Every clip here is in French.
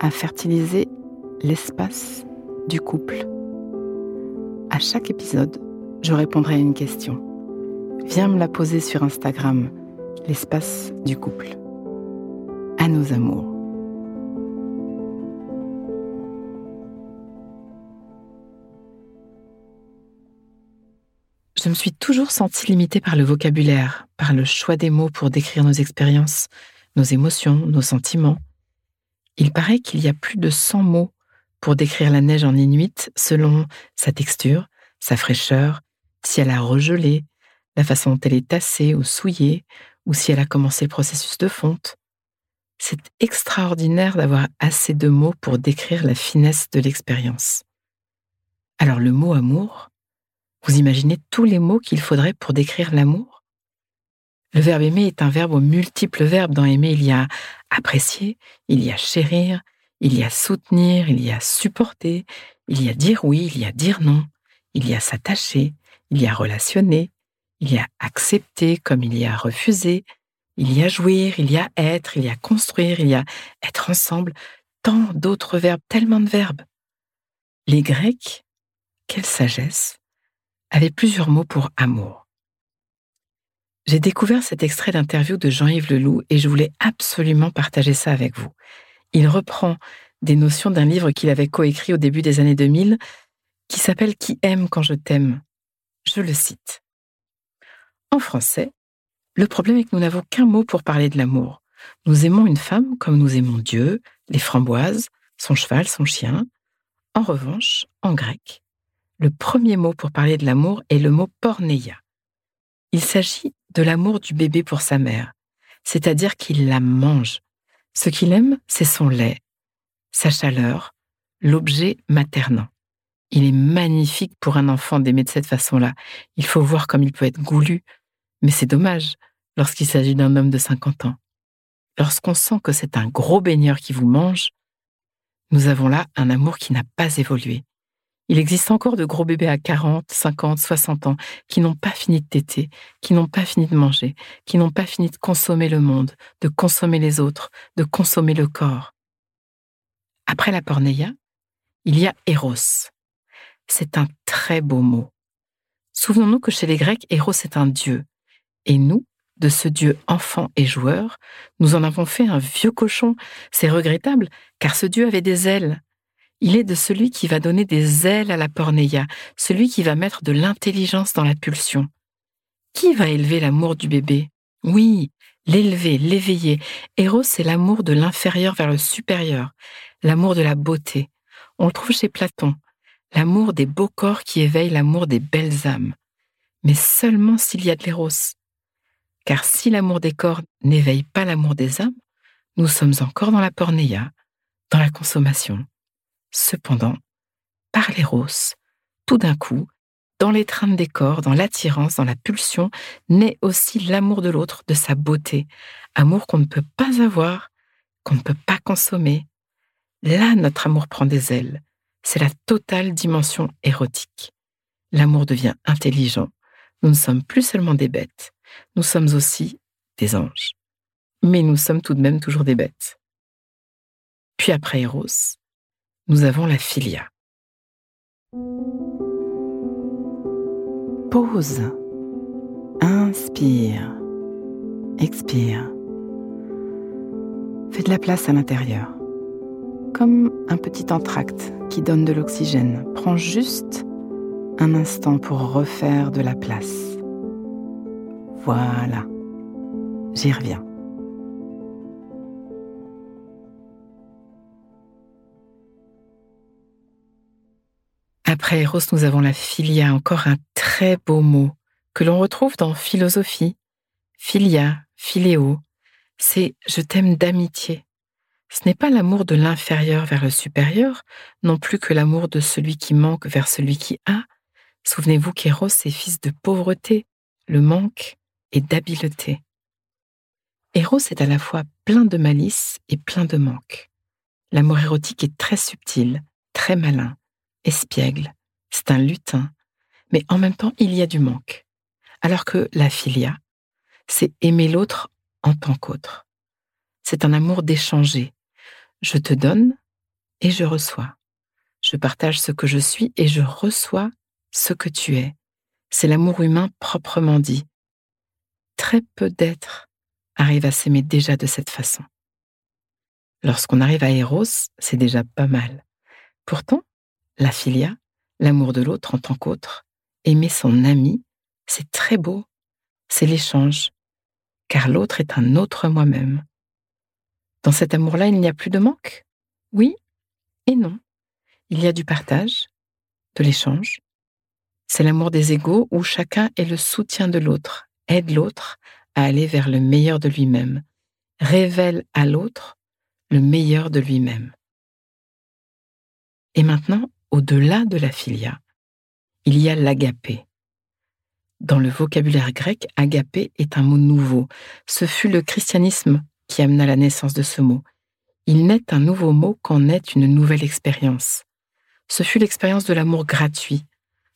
à fertiliser l'espace du couple. À chaque épisode, je répondrai à une question. Viens me la poser sur Instagram, l'espace du couple. À nos amours. Je me suis toujours sentie limitée par le vocabulaire, par le choix des mots pour décrire nos expériences, nos émotions, nos sentiments. Il paraît qu'il y a plus de 100 mots pour décrire la neige en inuit selon sa texture, sa fraîcheur, si elle a regelé, la façon dont elle est tassée ou souillée, ou si elle a commencé le processus de fonte. C'est extraordinaire d'avoir assez de mots pour décrire la finesse de l'expérience. Alors le mot amour, vous imaginez tous les mots qu'il faudrait pour décrire l'amour? Le verbe aimer est un verbe aux multiples verbes. Dans aimer, il y a apprécier, il y a chérir, il y a soutenir, il y a supporter, il y a dire oui, il y a dire non, il y a s'attacher, il y a relationner, il y a accepter comme il y a refuser, il y a jouir, il y a être, il y a construire, il y a être ensemble, tant d'autres verbes, tellement de verbes. Les Grecs, quelle sagesse, avaient plusieurs mots pour amour. J'ai découvert cet extrait d'interview de Jean-Yves Leloup et je voulais absolument partager ça avec vous. Il reprend des notions d'un livre qu'il avait coécrit au début des années 2000 qui s'appelle Qui aime quand je t'aime? Je le cite. En français, le problème est que nous n'avons qu'un mot pour parler de l'amour. Nous aimons une femme comme nous aimons Dieu, les framboises, son cheval, son chien. En revanche, en grec, le premier mot pour parler de l'amour est le mot porneia. Il s'agit de l'amour du bébé pour sa mère, c'est-à-dire qu'il la mange. Ce qu'il aime, c'est son lait, sa chaleur, l'objet maternant. Il est magnifique pour un enfant d'aimer de cette façon-là. Il faut voir comme il peut être goulu, mais c'est dommage lorsqu'il s'agit d'un homme de 50 ans. Lorsqu'on sent que c'est un gros baigneur qui vous mange, nous avons là un amour qui n'a pas évolué. Il existe encore de gros bébés à 40, 50, 60 ans qui n'ont pas fini de téter, qui n'ont pas fini de manger, qui n'ont pas fini de consommer le monde, de consommer les autres, de consommer le corps. Après la porneia, il y a Eros. C'est un très beau mot. Souvenons-nous que chez les Grecs, Eros est un dieu. Et nous, de ce dieu enfant et joueur, nous en avons fait un vieux cochon. C'est regrettable, car ce dieu avait des ailes, il est de celui qui va donner des ailes à la porneia, celui qui va mettre de l'intelligence dans la pulsion. Qui va élever l'amour du bébé? Oui, l'élever, l'éveiller. Eros, c'est l'amour de l'inférieur vers le supérieur, l'amour de la beauté. On le trouve chez Platon, l'amour des beaux corps qui éveille l'amour des belles âmes. Mais seulement s'il y a de l'éros. Car si l'amour des corps n'éveille pas l'amour des âmes, nous sommes encore dans la porneia, dans la consommation. Cependant, par l'éros, tout d'un coup, dans l'étreinte des corps, dans l'attirance, dans la pulsion, naît aussi l'amour de l'autre, de sa beauté, amour qu'on ne peut pas avoir, qu'on ne peut pas consommer. Là, notre amour prend des ailes. C'est la totale dimension érotique. L'amour devient intelligent. Nous ne sommes plus seulement des bêtes, nous sommes aussi des anges. Mais nous sommes tout de même toujours des bêtes. Puis après Eros, nous avons la filia. Pause. Inspire. Expire. Fais de la place à l'intérieur. comme un petit entracte qui donne de l'oxygène. Prends juste un instant pour refaire de la place. Voilà, j'y reviens. Après Eros, nous avons la filia, encore un très beau mot que l'on retrouve dans philosophie. Filia, philéo, c'est je t'aime d'amitié. Ce n'est pas l'amour de l'inférieur vers le supérieur, non plus que l'amour de celui qui manque vers celui qui a. Souvenez-vous qu'Eros est fils de pauvreté, le manque et d'habileté. Eros est à la fois plein de malice et plein de manque. L'amour érotique est très subtil, très malin, espiègle, c'est un lutin, mais en même temps il y a du manque. Alors que la filia, c'est aimer l'autre en tant qu'autre. C'est un amour d'échanger, je te donne et je reçois. Je partage ce que je suis et je reçois ce que tu es. C'est l'amour humain proprement dit. Très peu d'êtres arrivent à s'aimer déjà de cette façon. Lorsqu'on arrive à Eros, c'est déjà pas mal. Pourtant, la filia, l'amour de l'autre en tant qu'autre, aimer son ami, c'est très beau. C'est l'échange, car l'autre est un autre moi-même. Dans cet amour-là, il n'y a plus de manque? Oui et non. Il y a du partage, de l'échange. C'est l'amour des égaux où chacun est le soutien de l'autre, aide l'autre à aller vers le meilleur de lui-même, révèle à l'autre le meilleur de lui-même. Et maintenant, au-delà de la filia, il y a l'agapé. Dans le vocabulaire grec, agapé est un mot nouveau. Ce fut le christianisme qui amena la naissance de ce mot. Il n'est un nouveau mot qu'en est une nouvelle expérience. Ce fut l'expérience de l'amour gratuit,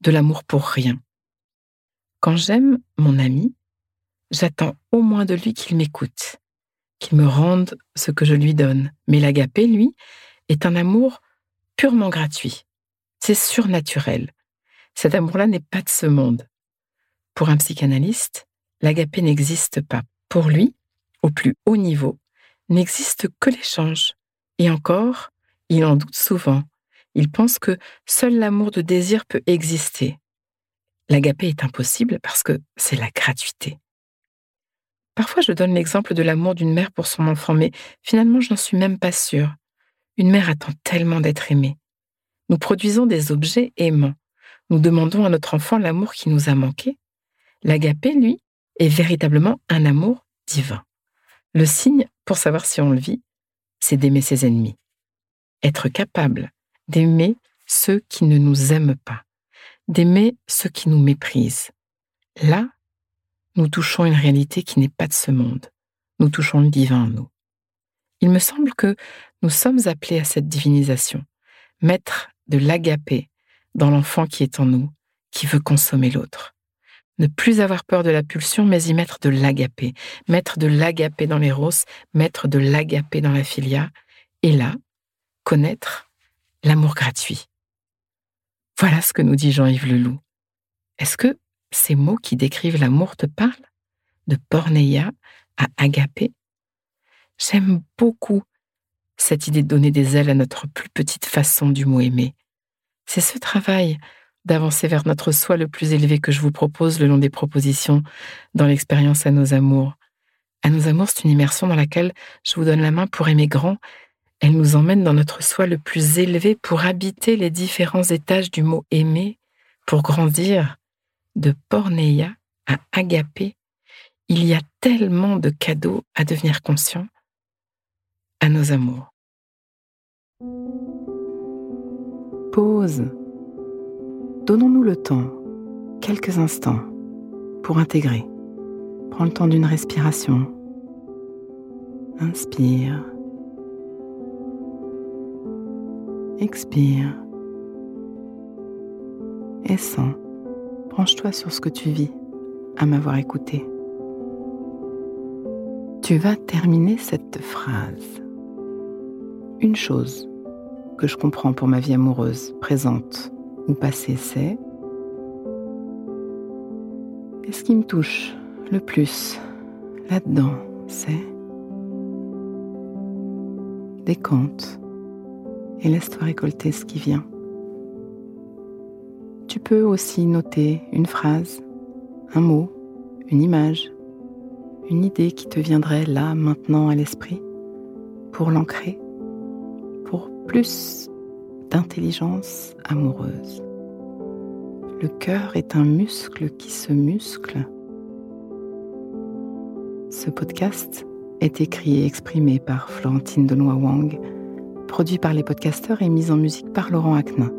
de l'amour pour rien. Quand j'aime mon ami, j'attends au moins de lui qu'il m'écoute, qu'il me rende ce que je lui donne. Mais l'agapé, lui, est un amour purement gratuit. C'est surnaturel. Cet amour-là n'est pas de ce monde. Pour un psychanalyste, l'agapé n'existe pas. Pour lui, au plus haut niveau, n'existe que l'échange. Et encore, il en doute souvent. Il pense que seul l'amour de désir peut exister. L'agapé est impossible parce que c'est la gratuité. Parfois, je donne l'exemple de l'amour d'une mère pour son enfant, mais finalement, je n'en suis même pas sûre. Une mère attend tellement d'être aimée. Nous produisons des objets aimants. Nous demandons à notre enfant l'amour qui nous a manqué. L'agapé, lui, est véritablement un amour divin. Le signe, pour savoir si on le vit, c'est d'aimer ses ennemis. Être capable d'aimer ceux qui ne nous aiment pas, d'aimer ceux qui nous méprisent. Là, nous touchons une réalité qui n'est pas de ce monde. Nous touchons le divin en nous. Il me semble que nous sommes appelés à cette divinisation, mettre de l'agapé dans l'enfant qui est en nous, qui veut consommer l'autre. Ne plus avoir peur de la pulsion, mais y mettre de l'agapé. Mettre de l'agapé dans l'éros, mettre de l'agapé dans la filia. Et là, connaître l'amour gratuit. Voilà ce que nous dit Jean-Yves Leloup. Est-ce que ces mots qui décrivent l'amour te parlent? De porneia à agapé? J'aime beaucoup cette idée de donner des ailes à notre plus petite façon du mot aimer. C'est ce travail d'avancer vers notre soi le plus élevé que je vous propose le long des propositions dans l'expérience à nos amours. À nos amours, c'est une immersion dans laquelle je vous donne la main pour aimer grand. Elle nous emmène dans notre soi le plus élevé pour habiter les différents étages du mot aimer, pour grandir de porneia à agapé. Il y a tellement de cadeaux à devenir conscient à nos amours. Pause Donnons-nous le temps, quelques instants, pour intégrer. Prends le temps d'une respiration. Inspire. Expire. Et sens. Branche-toi sur ce que tu vis à m'avoir écouté. Tu vas terminer cette phrase. Une chose que je comprends pour ma vie amoureuse présente ou passé, c'est Et ce qui me touche le plus là-dedans, c'est des contes, et laisse-toi récolter ce qui vient. Tu peux aussi noter une phrase, un mot, une image, une idée qui te viendrait là, maintenant à l'esprit, pour l'ancrer, plus d'intelligence amoureuse. Le cœur est un muscle qui se muscle. Ce podcast est écrit et exprimé par Florentine Denois Wang, produit par les podcasteurs et mis en musique par Laurent Aknin.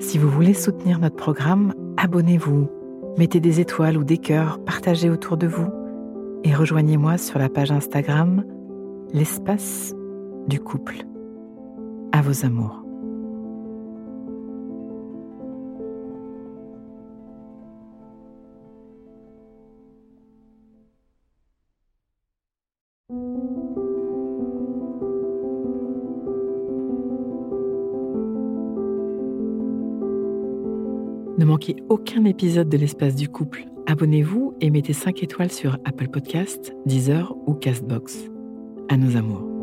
Si vous voulez soutenir notre programme, abonnez-vous, mettez des étoiles ou des cœurs, partagez autour de vous et rejoignez-moi sur la page Instagram L'espace du couple. À vos amours. Ne manquez aucun épisode de l'espace du couple. Abonnez-vous et mettez 5 étoiles sur Apple Podcasts, Deezer ou Castbox. À nos amours.